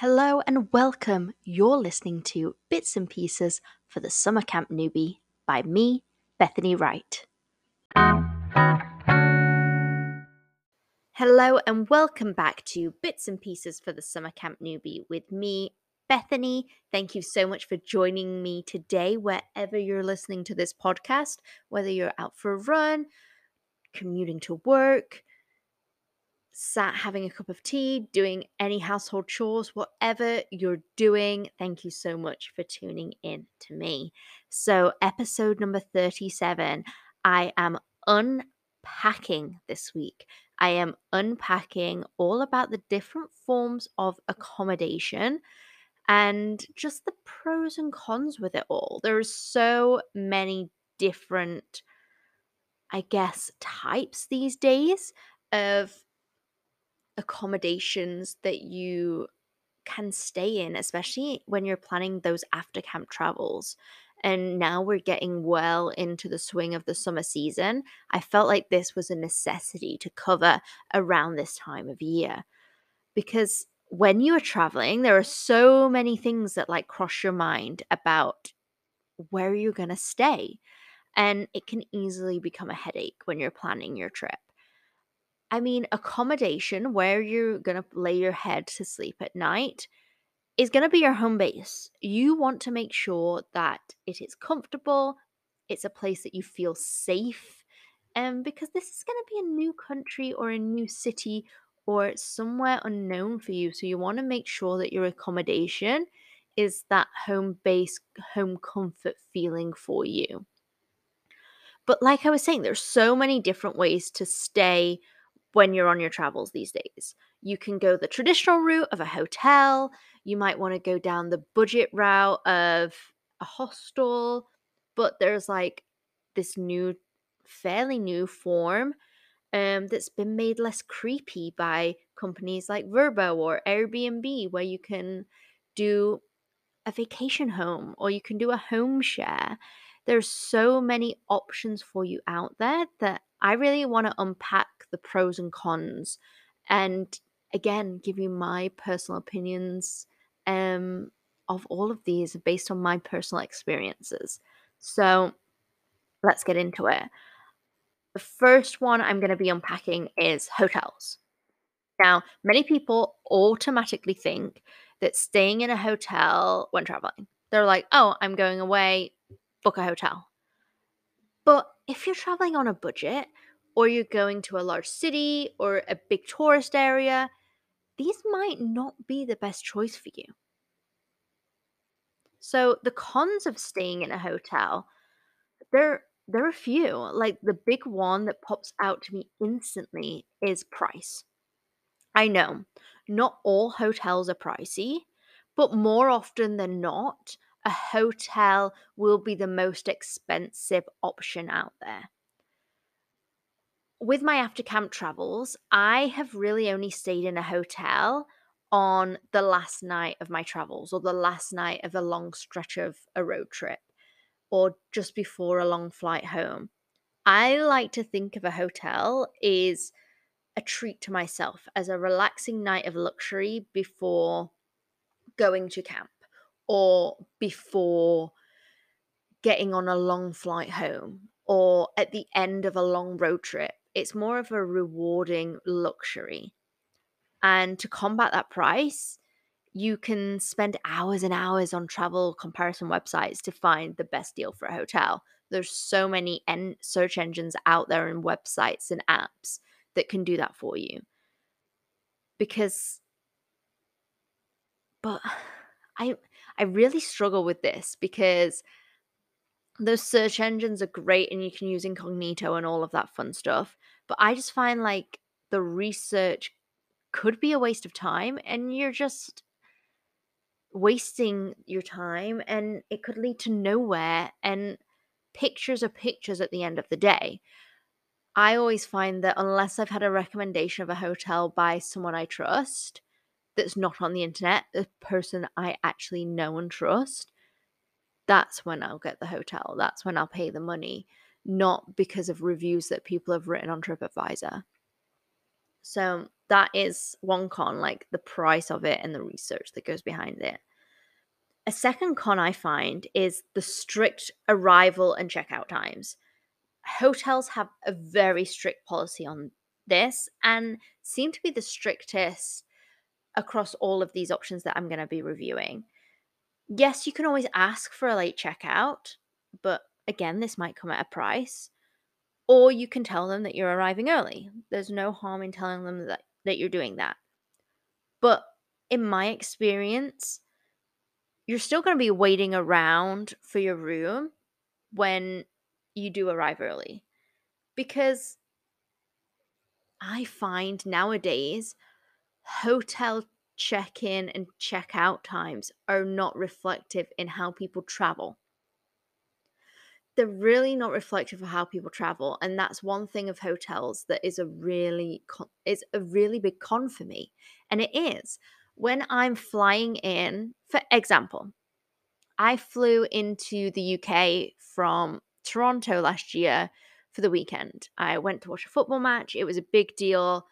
Hello and welcome. You're listening to Bits and Pieces for the Summer Camp Newbie by me, Bethany Wright. Hello and welcome back to Bits and Pieces for the Summer Camp Newbie with me, Bethany. Thank you so much for joining me today, wherever you're listening to this podcast, whether you're out for a run, commuting to work, sat having a cup of tea, doing any household chores, whatever you're doing, thank you so much for tuning in to me. So, episode number 37, I am unpacking this week. I am unpacking all about the different forms of accommodation and just the pros and cons with it all. There are so many different, I guess, types these days of accommodations that you can stay in, especially when you're planning those after camp travels. And now we're getting well into the swing of the summer season. I felt like this was a necessity to cover around this time of year because when you are traveling, there are so many things that like cross your mind about where you're going to stay. And it can easily become a headache when you're planning your trip. I mean, accommodation where you're going to lay your head to sleep at night is going to be your home base. You want to make sure that it is comfortable, it's a place that you feel safe, and um, because this is going to be a new country or a new city or somewhere unknown for you. So you want to make sure that your accommodation is that home base, home comfort feeling for you. But like I was saying, there's so many different ways to stay when you're on your travels these days. You can go the traditional route of a hotel, you might want to go down the budget route of a hostel, but there's like this new, fairly new form um, that's been made less creepy by companies like Vrbo or Airbnb, where you can do a vacation home or you can do a home share. There's so many options for you out there that I really want to unpack the pros and cons and again give you my personal opinions um, of all of these based on my personal experiences. So let's get into it. The first one I'm going to be unpacking is hotels. Now, many people automatically think that staying in a hotel when traveling, they're like, oh, I'm going away, book a hotel. But if you're traveling on a budget, or you're going to a large city or a big tourist area, these might not be the best choice for you. So the cons of staying in a hotel, there there are a few. Like the big one that pops out to me instantly is price. I know not all hotels are pricey, but more often than not, a hotel will be the most expensive option out there with my after camp travels, I have really only stayed in a hotel on the last night of my travels or the last night of a long stretch of a road trip or just before a long flight home. I like to think of a hotel is a treat to myself as a relaxing night of luxury before going to camp or before getting on a long flight home or at the end of a long road trip it's more of a rewarding luxury. And to combat that price, you can spend hours and hours on travel comparison websites to find the best deal for a hotel. There's so many en- search engines out there and websites and apps that can do that for you. Because but I I really struggle with this because those search engines are great and you can use incognito and all of that fun stuff. But I just find like the research could be a waste of time and you're just wasting your time and it could lead to nowhere and pictures are pictures at the end of the day. I always find that unless I've had a recommendation of a hotel by someone I trust that's not on the internet, a person I actually know and trust, that's when I'll get the hotel. That's when I'll pay the money, not because of reviews that people have written on TripAdvisor. So that is one con, like the price of it and the research that goes behind it. A second con I find is the strict arrival and checkout times. Hotels have a very strict policy on this and seem to be the strictest across all of these options that I'm going to be reviewing. Yes, you can always ask for a late checkout, but again, this might come at a price. Or you can tell them that you're arriving early. There's no harm in telling them that, that you're doing that. But in my experience, you're still going to be waiting around for your room when you do arrive early. Because I find nowadays hotel check in and check out times are not reflective in how people travel. They're really not reflective of how people travel, and that's one thing of hotels that is a really con- is a really big con for me. And it is when I'm flying in, for example, I flew into the UK from Toronto last year for the weekend. I went to watch a football match. It was a big deal.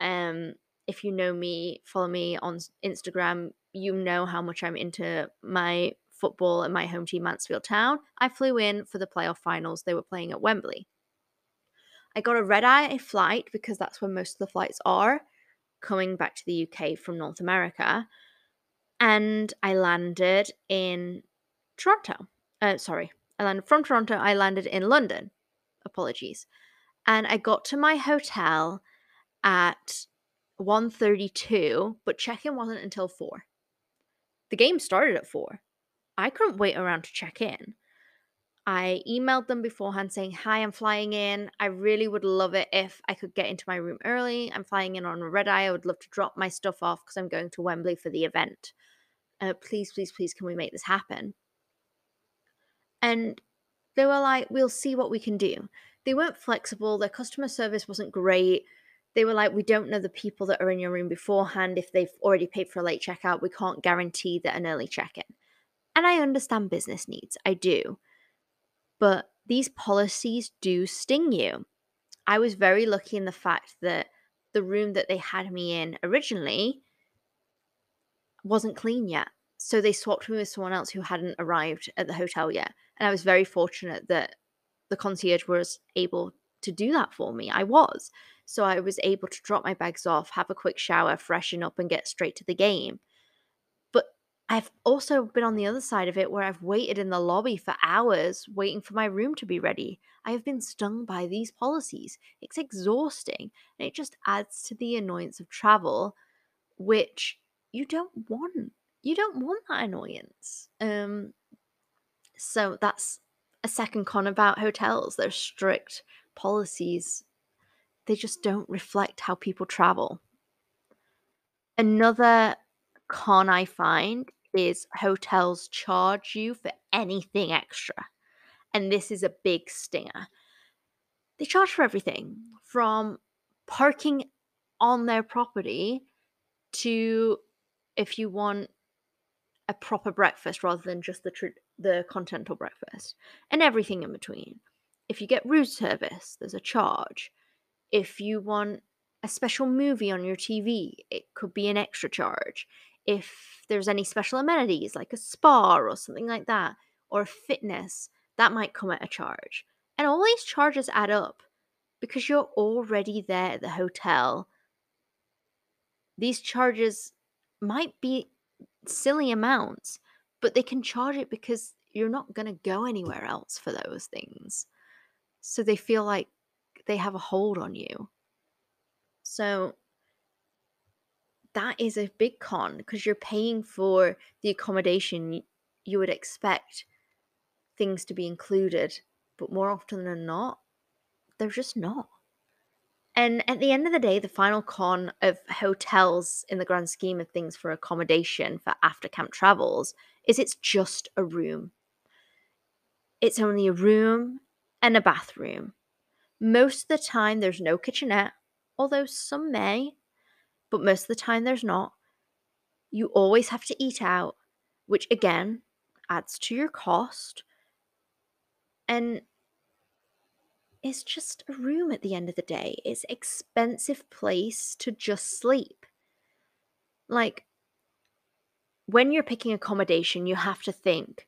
Um, if you know me, follow me on Instagram, you know how much I'm into my football and my home team, Mansfield Town. I flew in for the playoff finals. They were playing at Wembley. I got a red eye flight because that's where most of the flights are coming back to the UK from North America. And I landed in Toronto. Uh, sorry, I landed from Toronto. I landed in London. Apologies. And I got to my hotel at 1.32, but check-in wasn't until 4. The game started at 4. I couldn't wait around to check in. I emailed them beforehand saying, Hi, I'm flying in. I really would love it if I could get into my room early. I'm flying in on a red eye. I would love to drop my stuff off because I'm going to Wembley for the event. Uh, please, please, please, can we make this happen? And they were like, We'll see what we can do. They weren't flexible. Their customer service wasn't great they were like, we don't know the people that are in your room beforehand. If they've already paid for a late checkout, we can't guarantee that an early check in. And I understand business needs, I do. But these policies do sting you. I was very lucky in the fact that the room that they had me in originally wasn't clean yet. So they swapped me with someone else who hadn't arrived at the hotel yet. And I was very fortunate that the concierge was able to do that for me. I was. So I was able to drop my bags off, have a quick shower, freshen up, and get straight to the game. But I've also been on the other side of it where I've waited in the lobby for hours waiting for my room to be ready. I have been stung by these policies. It's exhausting and it just adds to the annoyance of travel, which you don't want. You don't want that annoyance. Um, so that's a second con about hotels. They're strict policies they just don't reflect how people travel. Another con I find is hotels charge you for anything extra. And this is a big stinger. They charge for everything from parking on their property to if you want a proper breakfast rather than just the tr- the continental breakfast and everything in between. If you get room service, there's a charge. If you want a special movie on your TV, it could be an extra charge. If there's any special amenities like a spa or something like that, or fitness, that might come at a charge. And all these charges add up because you're already there at the hotel. These charges might be silly amounts, but they can charge it because you're not going to go anywhere else for those things. So they feel like they have a hold on you. So that is a big con because you're paying for the accommodation. You would expect things to be included, but more often than not, they're just not. And at the end of the day, the final con of hotels in the grand scheme of things for accommodation for after camp travels is it's just a room. It's only a room and a bathroom. Most of the time, there's no kitchenette, although some may, but most of the time, there's not. You always have to eat out, which again adds to your cost. And it's just a room at the end of the day. It's expensive place to just sleep. Like when you're picking accommodation, you have to think,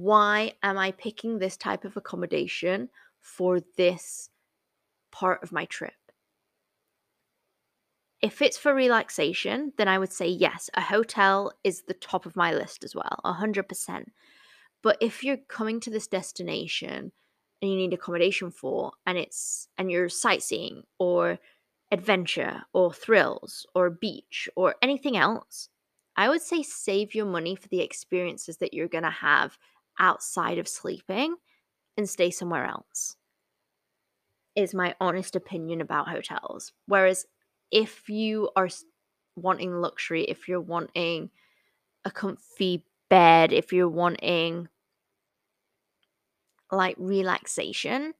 why am I picking this type of accommodation for this part of my trip? If it's for relaxation, then I would say yes, a hotel is the top of my list as well, 100%. But if you're coming to this destination and you need accommodation for and it's and you're sightseeing or adventure or thrills or beach or anything else, I would say save your money for the experiences that you're going to have outside of sleeping and stay somewhere else. Is my honest opinion about hotels. Whereas if you are wanting luxury, if you're wanting a comfy bed, if you're wanting like relaxation,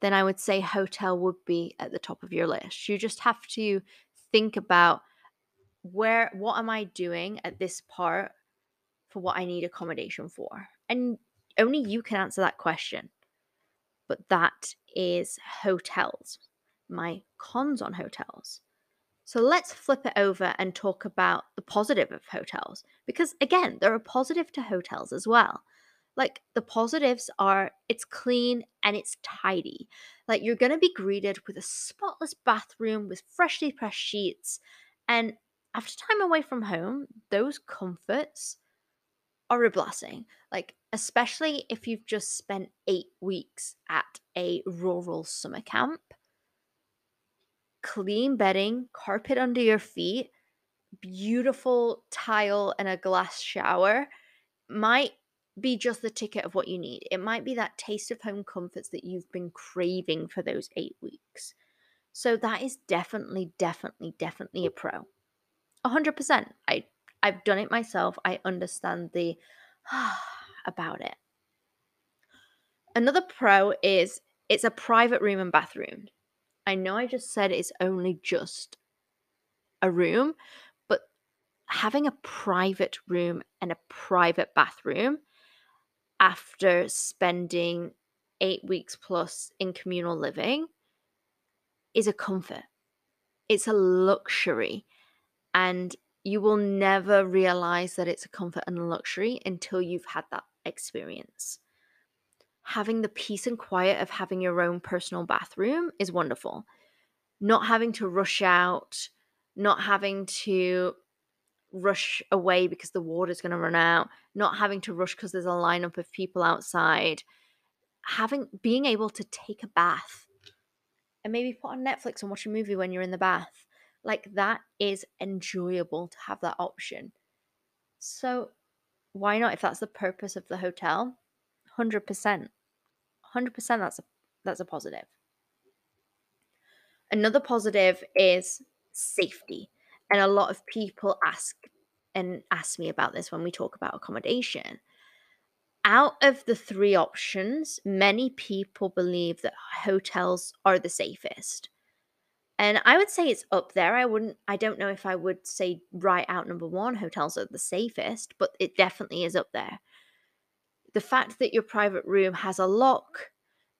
then I would say hotel would be at the top of your list. You just have to think about where what am I doing at this part for what I need accommodation for? And only you can answer that question. But that is hotels. My cons on hotels. So let's flip it over and talk about the positive of hotels. Because again, there are positive to hotels as well. Like the positives are it's clean and it's tidy. Like you're going to be greeted with a spotless bathroom with freshly pressed sheets. And after time away from home, those comforts are a blessing. Like, especially if you've just spent eight weeks at a rural summer camp. Clean bedding, carpet under your feet, beautiful tile and a glass shower might be just the ticket of what you need. It might be that taste of home comforts that you've been craving for those eight weeks. So that is definitely, definitely, definitely a pro. 100%. I I've done it myself. I understand the about it. Another pro is it's a private room and bathroom. I know I just said it's only just a room, but having a private room and a private bathroom after spending eight weeks plus in communal living is a comfort. It's a luxury. And you will never realize that it's a comfort and a luxury until you've had that experience. Having the peace and quiet of having your own personal bathroom is wonderful. Not having to rush out, not having to rush away because the water's going to run out, not having to rush because there's a lineup of people outside, having being able to take a bath and maybe put on Netflix and watch a movie when you're in the bath. Like that is enjoyable to have that option. So why not if that's the purpose of the hotel? 100%. 100% that's a that's a positive. Another positive is safety. And a lot of people ask and ask me about this when we talk about accommodation. Out of the three options, many people believe that hotels are the safest. And I would say it's up there. I wouldn't, I don't know if I would say right out number one, hotels are the safest, but it definitely is up there. The fact that your private room has a lock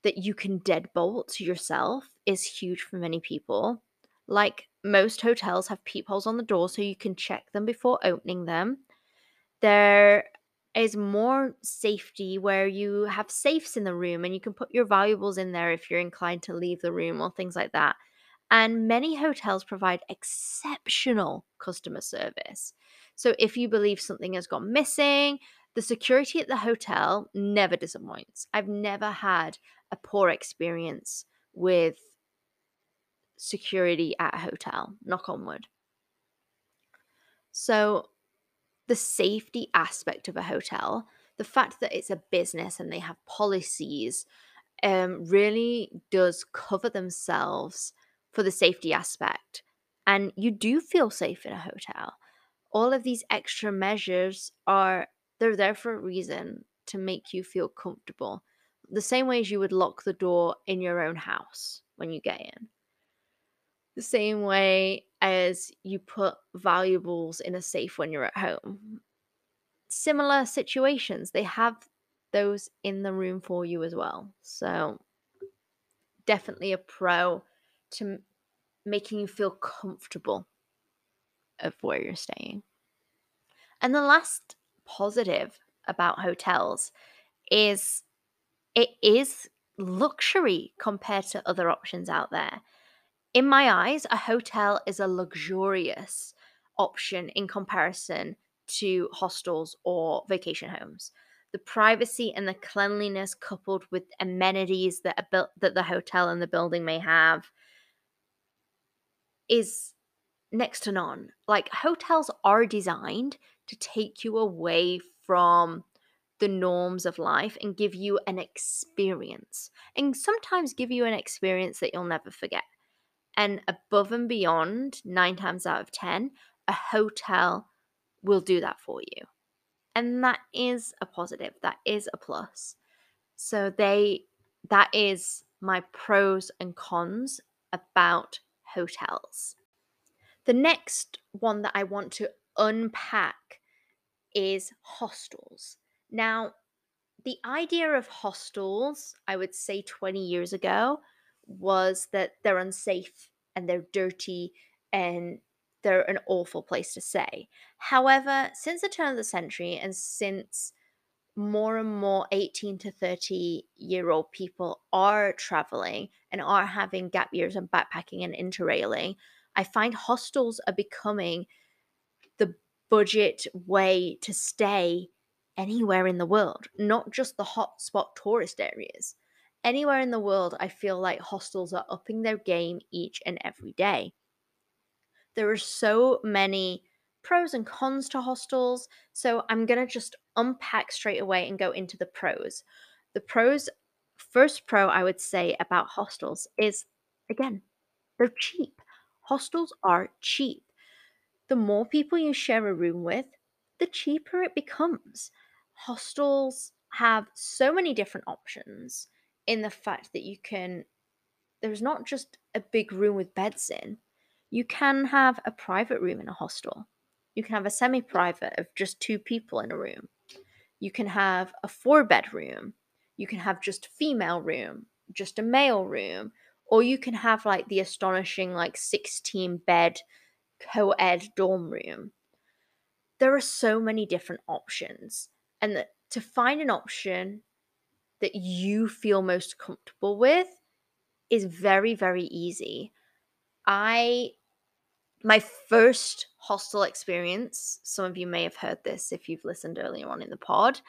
that you can deadbolt yourself is huge for many people. Like most hotels have peepholes on the door so you can check them before opening them. There is more safety where you have safes in the room and you can put your valuables in there if you're inclined to leave the room or things like that. And many hotels provide exceptional customer service. So if you believe something has gone missing, the security at the hotel never disappoints. I've never had a poor experience with security at a hotel, knock on wood. So, the safety aspect of a hotel, the fact that it's a business and they have policies, um, really does cover themselves for the safety aspect. And you do feel safe in a hotel. All of these extra measures are they're there for a reason to make you feel comfortable. The same way as you would lock the door in your own house when you get in. The same way as you put valuables in a safe when you're at home. Similar situations, they have those in the room for you as well. So definitely a pro to making you feel comfortable of where you're staying. And the last positive about hotels is it is luxury compared to other options out there. In my eyes, a hotel is a luxurious option in comparison to hostels or vacation homes. The privacy and the cleanliness coupled with amenities that a built that the hotel and the building may have is next to none. Like hotels are designed to take you away from the norms of life and give you an experience. And sometimes give you an experience that you'll never forget. And above and beyond, nine times out of 10, a hotel will do that for you. And that is a positive, that is a plus. So, they, that is my pros and cons about hotels. The next one that I want to unpack is hostels. Now, the idea of hostels, I would say 20 years ago, was that they're unsafe and they're dirty and they're an awful place to stay. However, since the turn of the century and since more and more 18 to 30 year old people are traveling and are having gap years and backpacking and interrailing, I find hostels are becoming the budget way to stay anywhere in the world, not just the hotspot tourist areas. Anywhere in the world, I feel like hostels are upping their game each and every day. There are so many pros and cons to hostels, so I'm going to just unpack straight away and go into the pros. The pros, first pro I would say about hostels is again, they're cheap. Hostels are cheap. The more people you share a room with, the cheaper it becomes. Hostels have so many different options in the fact that you can, there's not just a big room with beds in, you can have a private room in a hostel. You can have a semi private of just two people in a room. You can have a four bedroom. You can have just a female room, just a male room, or you can have like the astonishing like 16 bed co-ed dorm room. There are so many different options and that to find an option that you feel most comfortable with is very very easy. I my first hostel experience, some of you may have heard this if you've listened earlier on in the pod,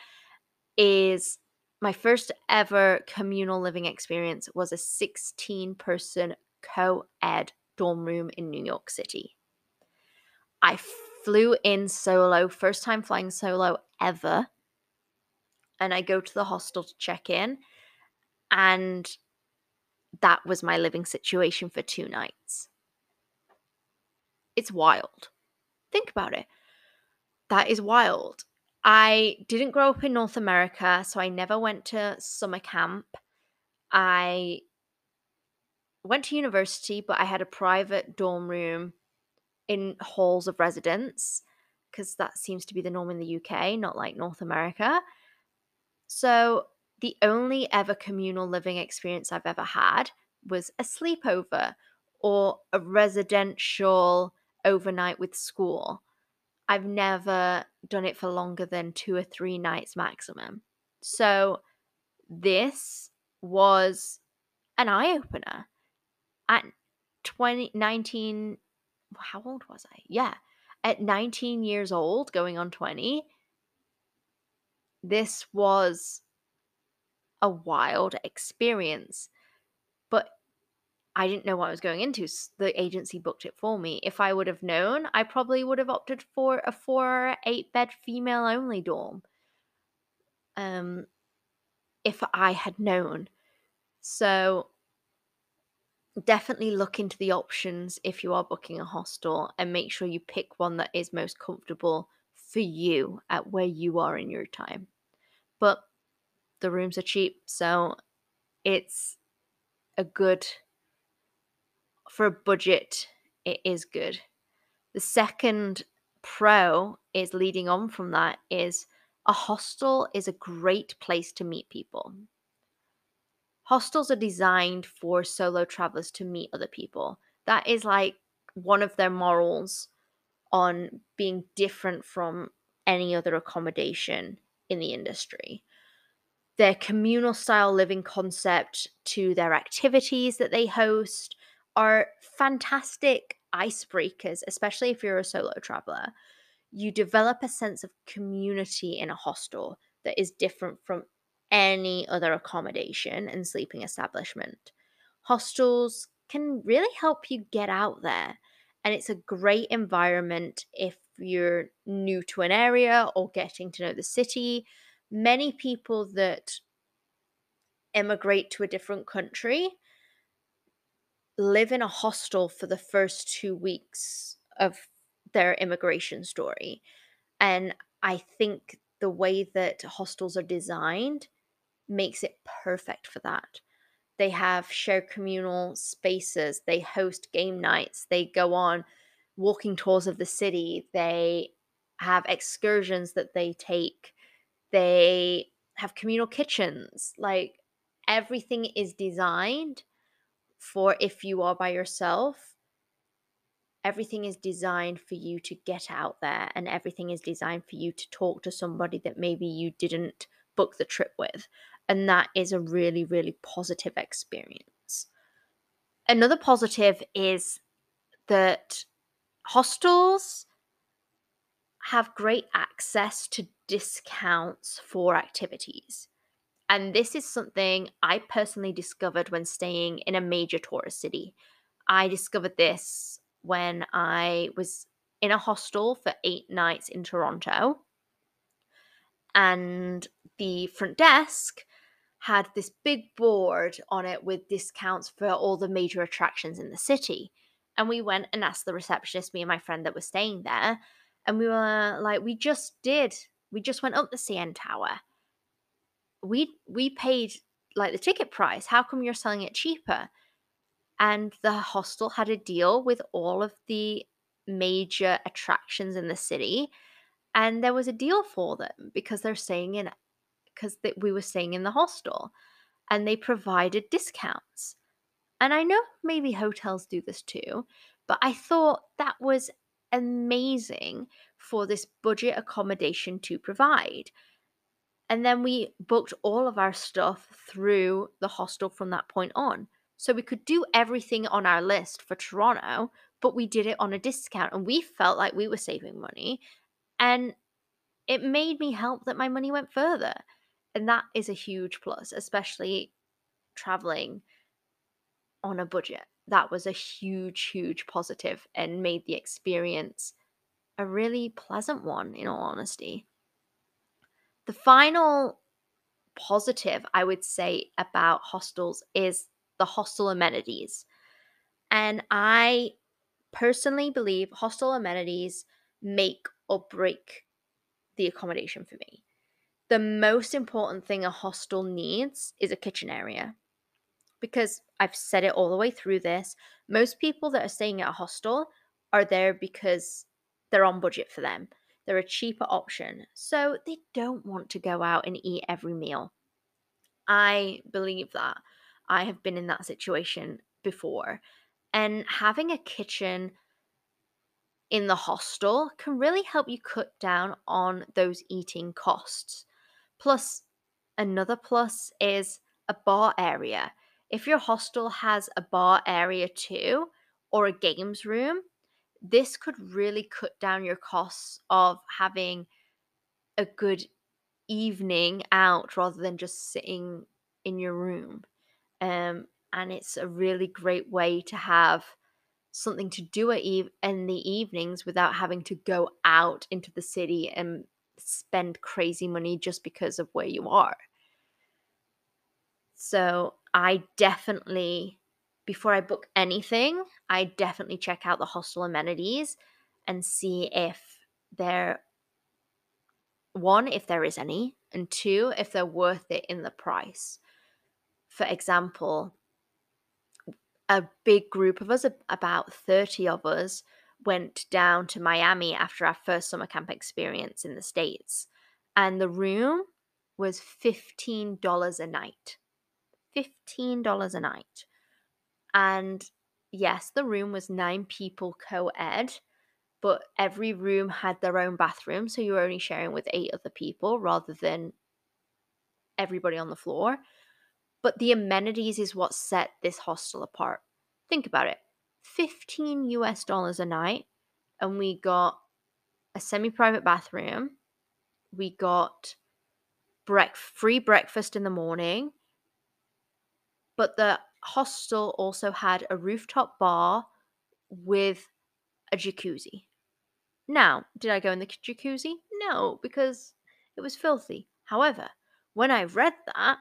is my first ever communal living experience was a 16 person co ed dorm room in New York City. I flew in solo, first time flying solo ever. And I go to the hostel to check in. And that was my living situation for two nights. It's wild. Think about it. That is wild. I didn't grow up in North America, so I never went to summer camp. I went to university, but I had a private dorm room in halls of residence because that seems to be the norm in the UK, not like North America. So the only ever communal living experience I've ever had was a sleepover or a residential overnight with school. I've never done it for longer than two or three nights maximum. So this was an eye opener. At 20, 19, how old was I? Yeah, at 19 years old, going on 20, this was a wild experience. I didn't know what I was going into. The agency booked it for me. If I would have known, I probably would have opted for a four, eight bed female only dorm. Um, if I had known. So definitely look into the options if you are booking a hostel and make sure you pick one that is most comfortable for you at where you are in your time. But the rooms are cheap, so it's a good for a budget, it is good. The second pro is leading on from that is a hostel is a great place to meet people. hostels are designed for solo travelers to meet other people. That is like one of their morals on being different from any other accommodation in the industry. Their communal style living concept to their activities that they host are fantastic icebreakers, especially if you're a solo traveler. You develop a sense of community in a hostel that is different from any other accommodation and sleeping establishment. Hostels can really help you get out there, and it's a great environment if you're new to an area or getting to know the city. Many people that immigrate to a different country live in a hostel for the first two weeks of their immigration story. And I think the way that hostels are designed makes it perfect for that. They have shared communal spaces, they host game nights, they go on walking tours of the city, they have excursions that they take, they have communal kitchens. Like everything is designed for if you are by yourself. Everything is designed for you to get out there, and everything is designed for you to talk to somebody that maybe you didn't book the trip with. And that is a really, really positive experience. Another positive is that hostels have great access to discounts for activities. And this is something I personally discovered when staying in a major tourist city. I discovered this when I was in a hostel for eight nights in Toronto. And the front desk had this big board on it with discounts for all the major attractions in the city. And we went and asked the receptionist, me and my friend that were staying there, and we were like, we just did, we just went up the CN Tower. We we paid like the ticket price. How come you're selling it cheaper? And the hostel had a deal with all of the major attractions in the city and there was a deal for them because they're staying in because we were staying in the hostel and they provided discounts. And I know maybe hotels do this too, but I thought that was amazing for this budget accommodation to provide. And then we booked all of our stuff through the hostel from that point on. So we could do everything on our list for Toronto, but we did it on a discount and we felt like we were saving money. And it made me help that my money went further. And that is a huge plus, especially traveling on a budget. That was a huge, huge positive and made the experience a really pleasant one, in all honesty. The final positive I would say about hostels is the hostel amenities. And I personally believe hostel amenities make or break the accommodation for me the most important thing a hostel needs is a kitchen area. Because I've said it all the way through this, most people that are staying at a hostel are there because they're on budget for them. They're a cheaper option. So they don't want to go out and eat every meal. I believe that. I have been in that situation before. And having a kitchen in the hostel can really help you cut down on those eating costs. Plus, another plus is a bar area. If your hostel has a bar area too, or a games room, this could really cut down your costs of having a good evening out rather than just sitting in your room. Um, and it's a really great way to have something to do at eve- in the evenings without having to go out into the city and spend crazy money just because of where you are. So I definitely, before I book anything, I definitely check out the hostel amenities and see if they're one, if there is any, and two, if they're worth it in the price. For example, a big group of us, about 30 of us, went down to Miami after our first summer camp experience in the States. And the room was $15 a night. $15 a night. And yes, the room was nine people co ed, but every room had their own bathroom. So you were only sharing with eight other people rather than everybody on the floor. But the amenities is what set this hostel apart. Think about it 15 US dollars a night, and we got a semi private bathroom. We got brec- free breakfast in the morning. But the hostel also had a rooftop bar with a jacuzzi. Now, did I go in the jacuzzi? No, because it was filthy. However, when I read that,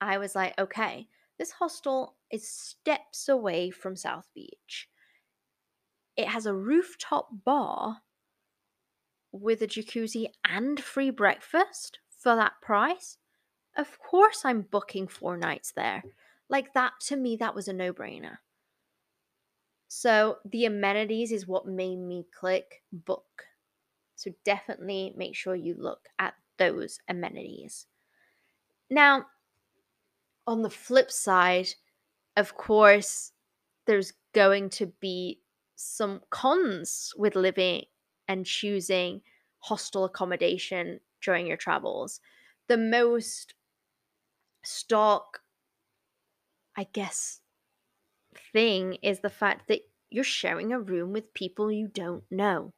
I was like, okay, this hostel is steps away from South Beach. It has a rooftop bar with a jacuzzi and free breakfast for that price. Of course, I'm booking four nights there. Like that, to me, that was a no brainer. So, the amenities is what made me click book. So, definitely make sure you look at those amenities. Now, on the flip side, of course, there's going to be some cons with living and choosing hostel accommodation during your travels. The most stock, I guess, thing is the fact that you're sharing a room with people you don't know.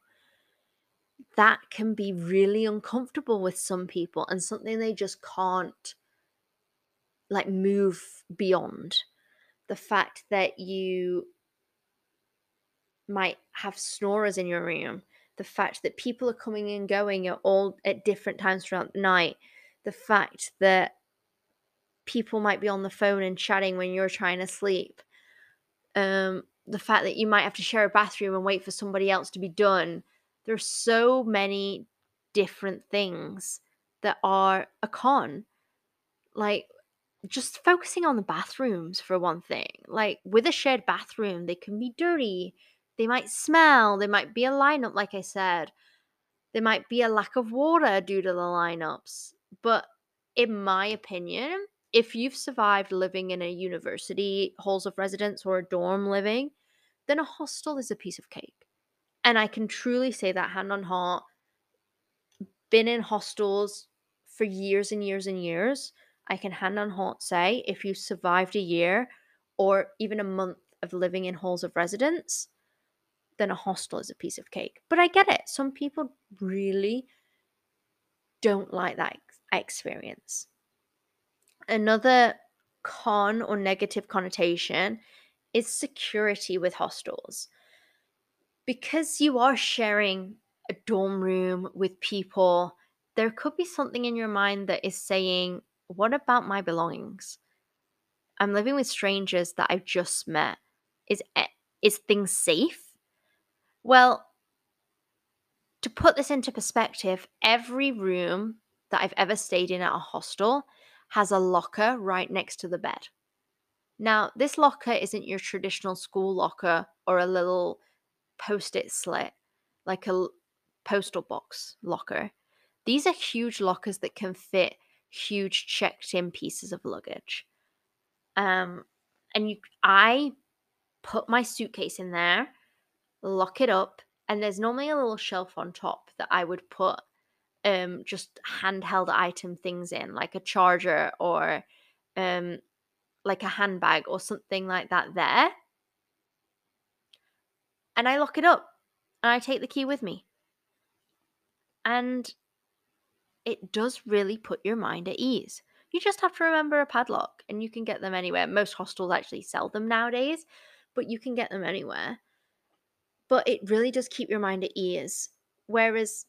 That can be really uncomfortable with some people and something they just can't like move beyond. The fact that you might have snorers in your room, the fact that people are coming and going at all at different times throughout the night, the fact that people might be on the phone and chatting when you're trying to sleep. Um, the fact that you might have to share a bathroom and wait for somebody else to be done. There's so many different things that are a con. Like just focusing on the bathrooms for one thing. Like with a shared bathroom, they can be dirty, they might smell, there might be a lineup, like I said. There might be a lack of water due to the lineups. But in my opinion, if you've survived living in a university halls of residence or a dorm living, then a hostel is a piece of cake. And I can truly say that hand on heart. Been in hostels for years and years and years. I can hand on heart say if you survived a year or even a month of living in halls of residence, then a hostel is a piece of cake. But I get it. Some people really don't like that experience. Another con or negative connotation is security with hostels. Because you are sharing a dorm room with people, there could be something in your mind that is saying, What about my belongings? I'm living with strangers that I've just met. Is, is things safe? Well, to put this into perspective, every room that I've ever stayed in at a hostel has a locker right next to the bed. Now, this locker isn't your traditional school locker or a little post it slit, like a postal box locker. These are huge lockers that can fit huge checked in pieces of luggage. Um, and you, I put my suitcase in there, lock it up, and there's normally a little shelf on top that I would put um just handheld item things in, like a charger or um like a handbag or something like that there. And I lock it up and I take the key with me. And it does really put your mind at ease. You just have to remember a padlock and you can get them anywhere. Most hostels actually sell them nowadays, but you can get them anywhere. But it really does keep your mind at ease. Whereas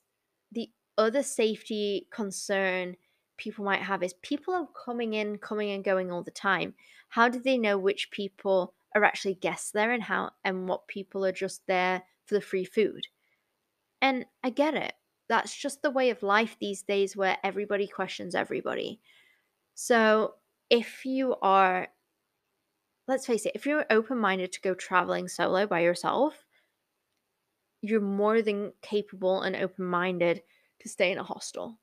other safety concern people might have is people are coming in, coming and going all the time. How do they know which people are actually guests there and how and what people are just there for the free food? And I get it. That's just the way of life these days where everybody questions everybody. So if you are let's face it, if you're open minded to go traveling solo by yourself, you're more than capable and open minded to stay in a hostel.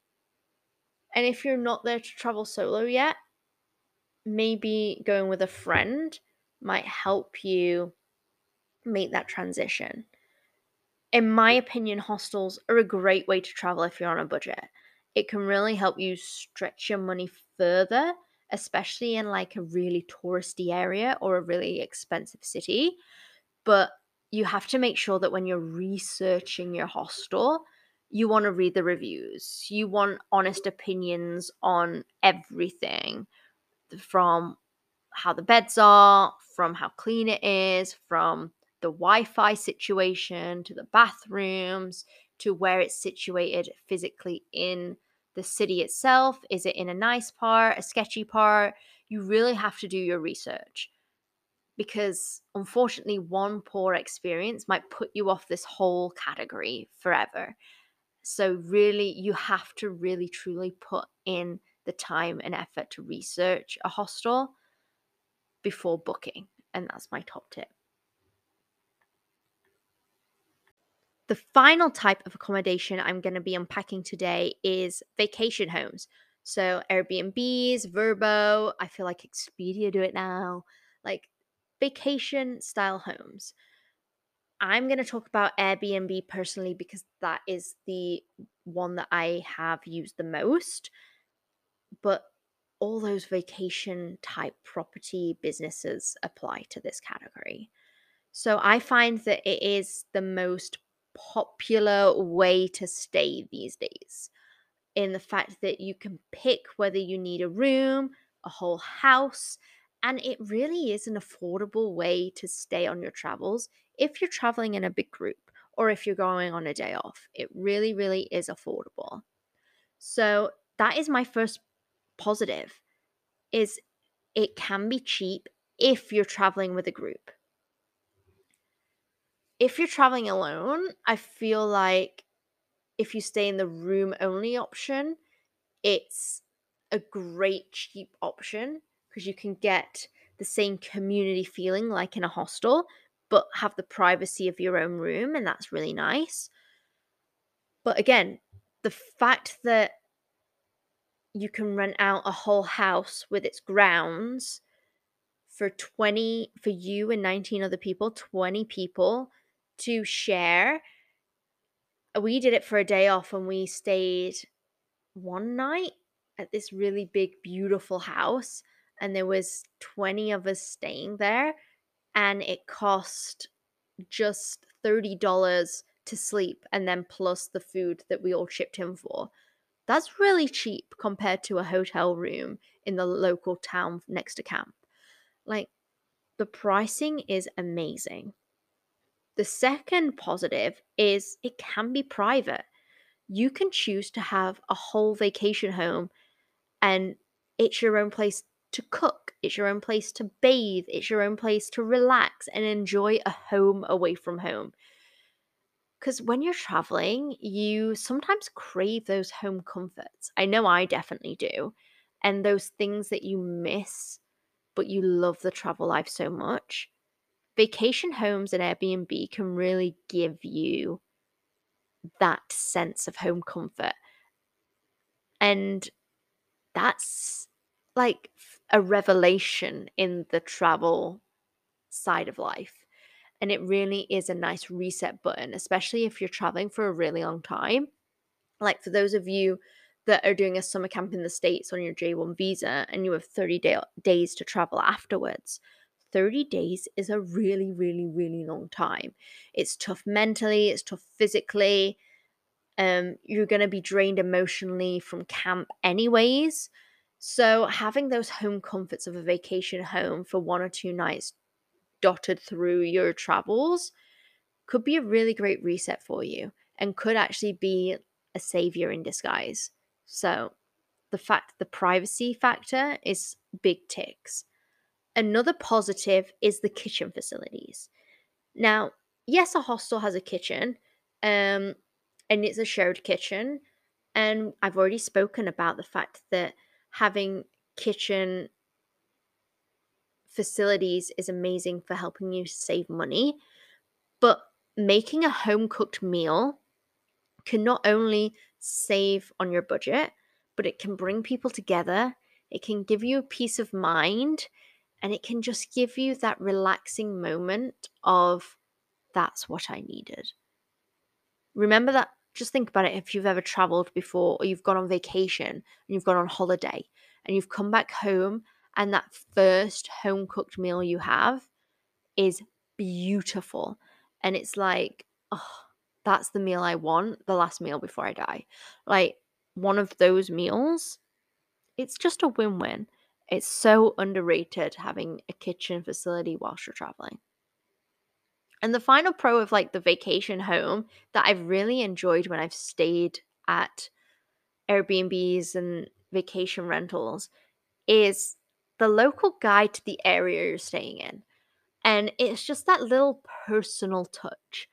And if you're not there to travel solo yet, maybe going with a friend might help you make that transition. In my opinion, hostels are a great way to travel if you're on a budget. It can really help you stretch your money further, especially in like a really touristy area or a really expensive city. But you have to make sure that when you're researching your hostel, you want to read the reviews. You want honest opinions on everything from how the beds are, from how clean it is, from the Wi Fi situation to the bathrooms to where it's situated physically in the city itself. Is it in a nice part, a sketchy part? You really have to do your research because unfortunately, one poor experience might put you off this whole category forever. So, really, you have to really truly put in the time and effort to research a hostel before booking. And that's my top tip. The final type of accommodation I'm going to be unpacking today is vacation homes. So, Airbnbs, Vrbo, I feel like Expedia do it now, like vacation style homes. I'm going to talk about Airbnb personally because that is the one that I have used the most. But all those vacation type property businesses apply to this category. So I find that it is the most popular way to stay these days in the fact that you can pick whether you need a room, a whole house, and it really is an affordable way to stay on your travels if you're traveling in a big group or if you're going on a day off. It really, really is affordable. So that is my first positive is it can be cheap if you're traveling with a group. If you're traveling alone, I feel like if you stay in the room only option, it's a great cheap option because you can get the same community feeling like in a hostel, but have the privacy of your own room, and that's really nice. But again, the fact that you can rent out a whole house with its grounds for 20 for you and 19 other people 20 people to share uh, we did it for a day off and we stayed one night at this really big beautiful house and there was 20 of us staying there and it cost just $30 to sleep and then plus the food that we all chipped in for that's really cheap compared to a hotel room in the local town next to camp. Like, the pricing is amazing. The second positive is it can be private. You can choose to have a whole vacation home and it's your own place to cook, it's your own place to bathe, it's your own place to relax and enjoy a home away from home because when you're traveling, you sometimes crave those home comforts. I know I definitely do. And those things that you miss, but you love the travel life so much. Vacation homes and Airbnb can really give you that sense of home comfort. And that's like a revelation in the travel side of life and it really is a nice reset button, especially if you're traveling for a really long time. Like for those of you that are doing a summer camp in the States on your J1 visa and you have 30 day- days to travel afterwards. 30 days is a really, really, really long time. It's tough mentally, it's tough physically. Um, you're going to be drained emotionally from camp, anyways. So, having those home comforts of a vacation home for one or two nights dotted through your travels could be a really great reset for you and could actually be a savior in disguise. So, the fact the privacy factor is big ticks. Another positive is the kitchen facilities. Now, yes, a hostel has a kitchen, um, and it's a shared kitchen. And I've already spoken about the fact that having kitchen facilities is amazing for helping you save money, but making a home cooked meal can not only save on your budget, but it can bring people together. it can give you a peace of mind and it can just give you that relaxing moment of that's what I needed. Remember that just think about it if you've ever traveled before or you've gone on vacation and you've gone on holiday and you've come back home and that first home cooked meal you have is beautiful and it's like oh that's the meal I want the last meal before I die. Like one of those meals it's just a win-win. It's so underrated having a kitchen facility whilst you're traveling and the final pro of like the vacation home that I've really enjoyed when I've stayed at Airbnbs and vacation rentals is the local guide to the area you're staying in. And it's just that little personal touch.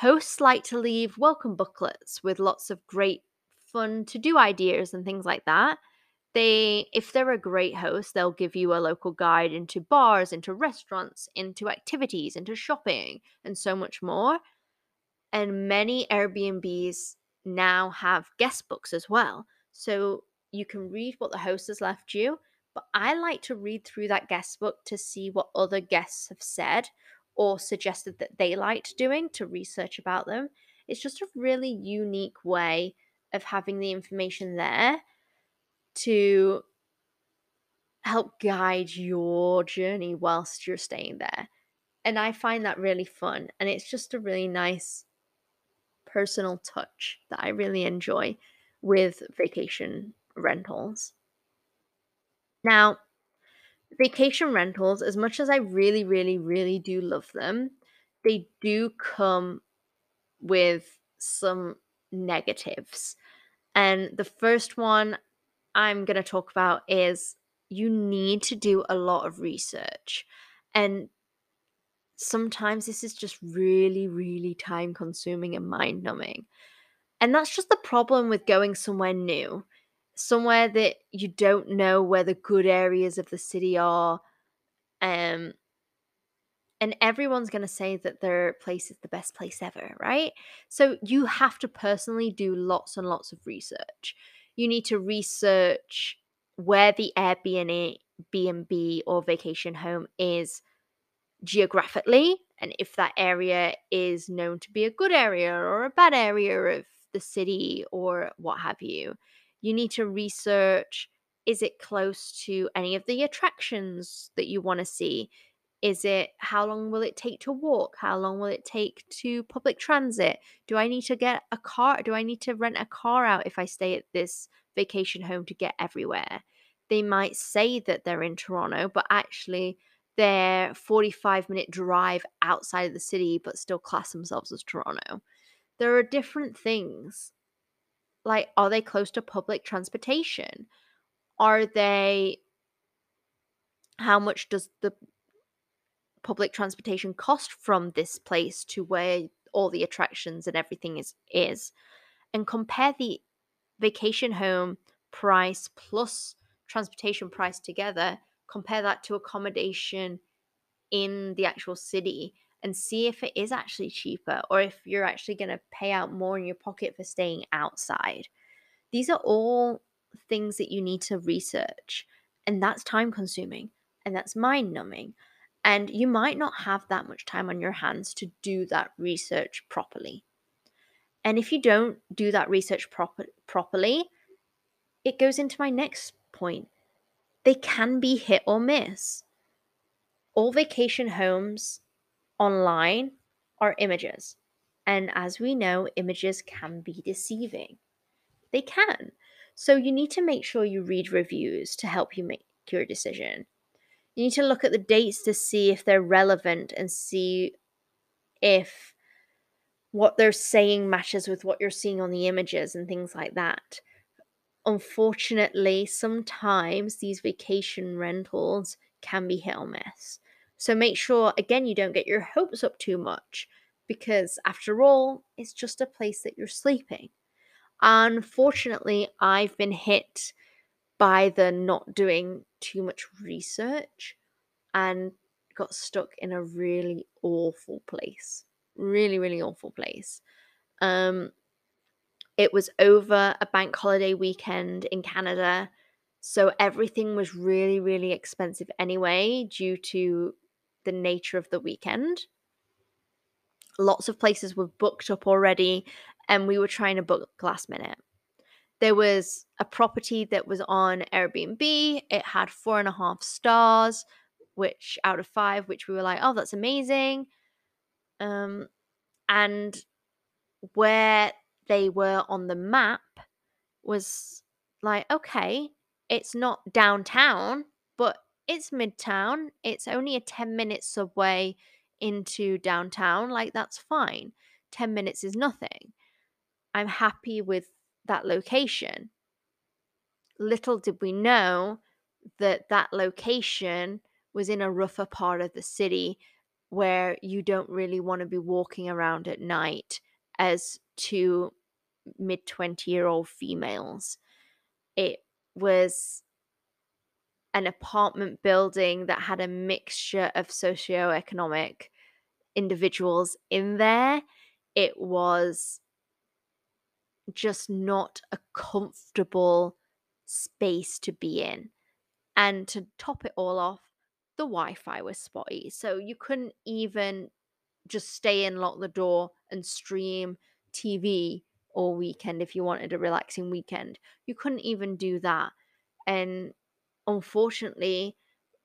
Hosts like to leave welcome booklets with lots of great fun to do ideas and things like that they if they're a great host they'll give you a local guide into bars into restaurants into activities into shopping and so much more. And many airbnbs now have guest books as well so you can read what the host has left you but i like to read through that guest book to see what other guests have said or suggested that they liked doing to research about them. It's just a really unique way of having the information there to help guide your journey whilst you're staying there. And I find that really fun. And it's just a really nice personal touch that I really enjoy with vacation rentals. Now, vacation rentals, as much as I really, really, really do love them, they do come with some negatives. And the first one I'm going to talk about is you need to do a lot of research. And sometimes this is just really, really time consuming and mind numbing. And that's just the problem with going somewhere new, somewhere that you don't know where the good areas of the city are. Um, and everyone's going to say that their place is the best place ever, right? So you have to personally do lots and lots of research you need to research where the Airbnb or vacation home is geographically and if that area is known to be a good area or a bad area of the city or what have you. You need to research is it close to any of the attractions that you want to see? Is it how long will it take to walk? How long will it take to public transit? Do I need to get a car? Do I need to rent a car out if I stay at this vacation home to get everywhere? They might say that they're in Toronto, but actually they're 45 minute drive outside of the city, but still class themselves as Toronto. There are different things. Like, are they close to public transportation? Are they how much does the public transportation cost from this place to where all the attractions and everything is is. And compare the vacation home price plus transportation price together compare that to accommodation in the actual city and see if it is actually cheaper or if you're actually going to pay out more in your pocket for staying outside. These are all things that you need to research and that's time consuming and that's mind numbing and you might not have that much time on your hands to do that research properly. And if you don't do that research proper, properly, it goes into my next point. They can be hit or miss. All vacation homes online are images. And as we know, images can be deceiving. They can. So you need to make sure you read reviews to help you make your decision. You need to look at the dates to see if they're relevant and see if what they're saying matches with what you're seeing on the images and things like that. Unfortunately, sometimes these vacation rentals can be hit or miss. So make sure, again, you don't get your hopes up too much because, after all, it's just a place that you're sleeping. Unfortunately, I've been hit by the not doing too much research and got stuck in a really awful place. Really, really awful place. Um, it was over a bank holiday weekend in Canada. So everything was really, really expensive anyway, due to the nature of the weekend. Lots of places were booked up already, and we were trying to book last minute. There was a property that was on Airbnb. It had four and a half stars, which out of five, which we were like, oh, that's amazing. Um, and where they were on the map was like, okay, it's not downtown, but it's midtown. It's only a 10 minute subway into downtown. Like, that's fine. 10 minutes is nothing. I'm happy with that location. Little did we know that that location was in a rougher part of the city where you don't really want to be walking around at night as two mid 20 year old females. It was an apartment building that had a mixture of socioeconomic individuals in there. It was just not a comfortable space to be in. And to top it all off, the Wi Fi was spotty. So you couldn't even just stay in, lock the door, and stream TV all weekend if you wanted a relaxing weekend. You couldn't even do that. And unfortunately,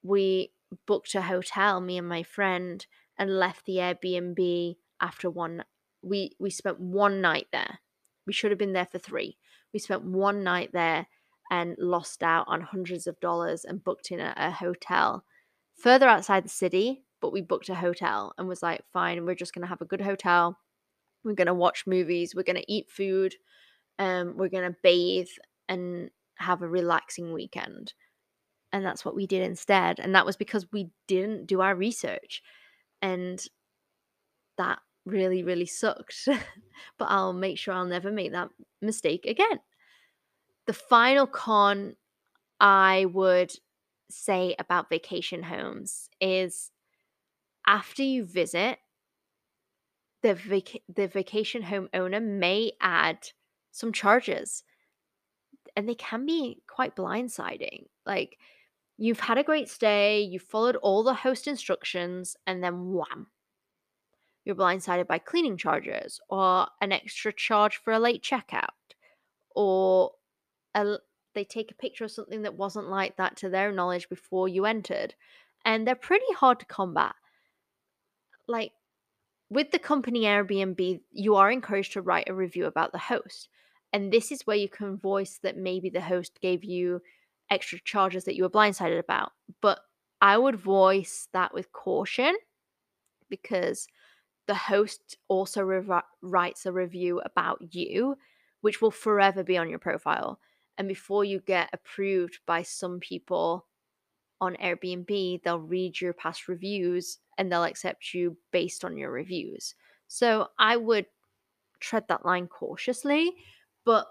we booked a hotel, me and my friend, and left the Airbnb after one we we spent one night there. We should have been there for 3. We spent one night there and lost out on hundreds of dollars and booked in a, a hotel further outside the city, but we booked a hotel and was like, fine, we're just going to have a good hotel. We're going to watch movies. We're going to eat food. Um, we're going to bathe and have a relaxing weekend. And that's what we did instead. And that was because we didn't do our research. And that really, really sucked. but I'll make sure I'll never make that mistake again. The final con I would say about vacation homes is after you visit, the vac- the vacation home owner may add some charges and they can be quite blindsiding. Like you've had a great stay, you followed all the host instructions and then wham. You're blindsided by cleaning charges or an extra charge for a late checkout or a, they take a picture of something that wasn't like that to their knowledge before you entered. And they're pretty hard to combat. Like with the company Airbnb, you are encouraged to write a review about the host. And this is where you can voice that maybe the host gave you extra charges that you were blindsided about. But I would voice that with caution because the host also re- writes a review about you, which will forever be on your profile. And before you get approved by some people on Airbnb, they'll read your past reviews and they'll accept you based on your reviews. So I would tread that line cautiously, but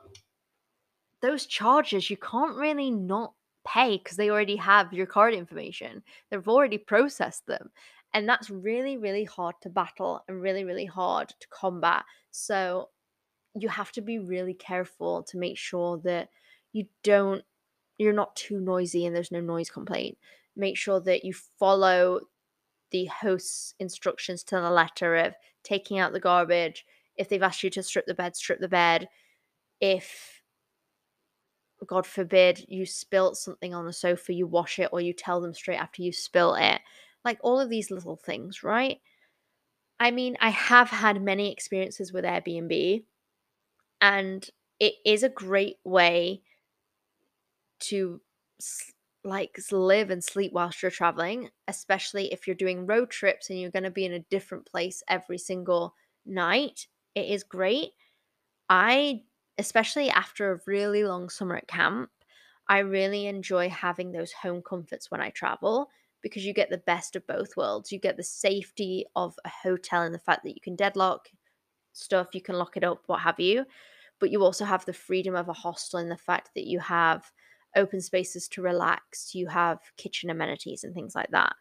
those charges you can't really not pay because they already have your card information. They've already processed them. And that's really, really hard to battle and really, really hard to combat. So you have to be really careful to make sure that you don't you're not too noisy and there's no noise complaint. Make sure that you follow the host's instructions to the letter of taking out the garbage. If they've asked you to strip the bed, strip the bed. If God forbid you spilt something on the sofa, you wash it or you tell them straight after you spill it. Like all of these little things, right? I mean, I have had many experiences with Airbnb, and it is a great way to like live and sleep whilst you're traveling, especially if you're doing road trips and you're going to be in a different place every single night. It is great. I, especially after a really long summer at camp, I really enjoy having those home comforts when I travel because you get the best of both worlds. You get the safety of a hotel and the fact that you can deadlock stuff, you can lock it up, what have you. But you also have the freedom of a hostel and the fact that you have open spaces to relax, you have kitchen amenities and things like that.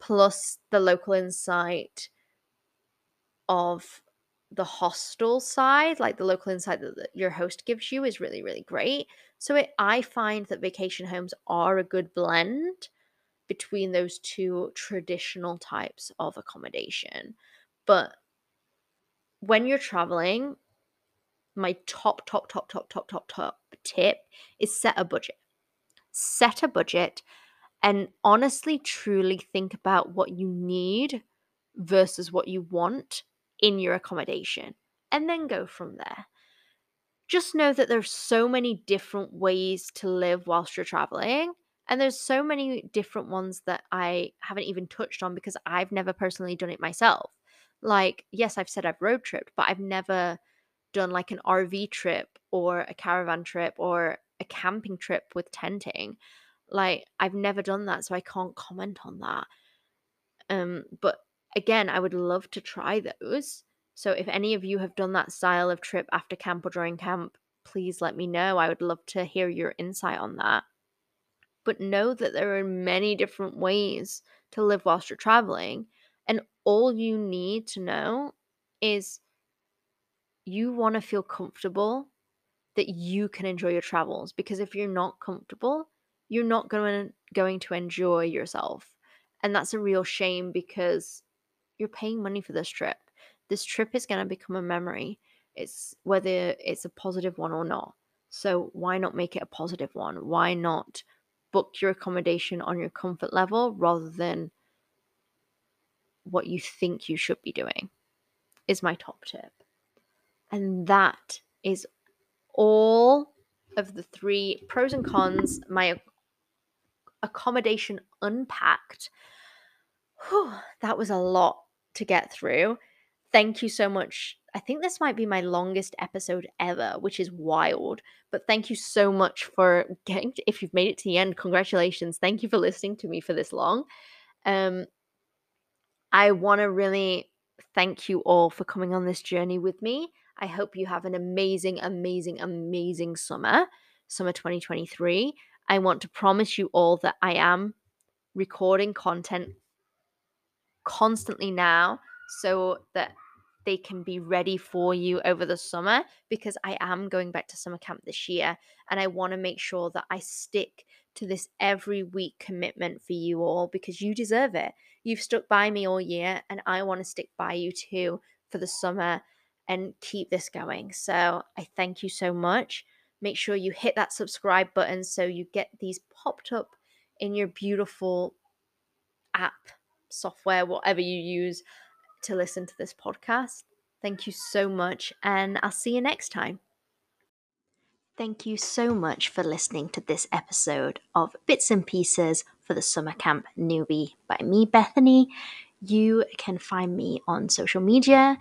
Plus the local insight of the hostel side, like the local insight that your host gives you, is really, really great. So it, I find that vacation homes are a good blend between those two traditional types of accommodation. But when you're traveling, my top, top, top, top, top, top, top tip is set a budget. Set a budget and honestly, truly think about what you need versus what you want in your accommodation and then go from there. Just know that there's so many different ways to live whilst you're traveling. And there's so many different ones that I haven't even touched on because I've never personally done it myself. Like, yes, I've said I've road tripped, but I've never done like an RV trip or a caravan trip or a camping trip with tenting. Like, I've never done that, so I can't comment on that. Um, but again, I would love to try those. So if any of you have done that style of trip after camp or during camp, please let me know. I would love to hear your insight on that. But know that there are many different ways to live whilst you're traveling. And all you need to know is you want to feel comfortable that you can enjoy your travels. Because if you're not comfortable, you're not going to, going to enjoy yourself. And that's a real shame because you're paying money for this trip. This trip is going to become a memory. It's whether it's a positive one or not. So why not make it a positive one? Why not book your accommodation on your comfort level rather than what you think you should be doing? Is my top tip. And that is all of the three pros and cons, my accommodation unpacked. Whew, that was a lot to get through. Thank you so much. I think this might be my longest episode ever, which is wild. But thank you so much for getting to, if you've made it to the end, congratulations. Thank you for listening to me for this long. Um I want to really thank you all for coming on this journey with me. I hope you have an amazing, amazing, amazing summer, summer 2023. I want to promise you all that I am recording content constantly now so that they can be ready for you over the summer because I am going back to summer camp this year and I want to make sure that I stick to this every week commitment for you all because you deserve it. You've stuck by me all year and I want to stick by you too for the summer and keep this going. So I thank you so much. Make sure you hit that subscribe button so you get these popped up in your beautiful app, software, whatever you use to listen to this podcast. Thank you so much, and I'll see you next time. Thank you so much for listening to this episode of Bits and Pieces for the Summer Camp Newbie by me, Bethany. You can find me on social media.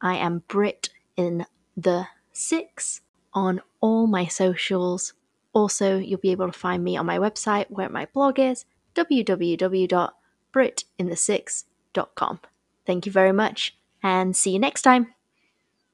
I am Brit in the Six on all my socials. Also, you'll be able to find me on my website where my blog is www.britinthesix.com. Thank you very much and see you next time.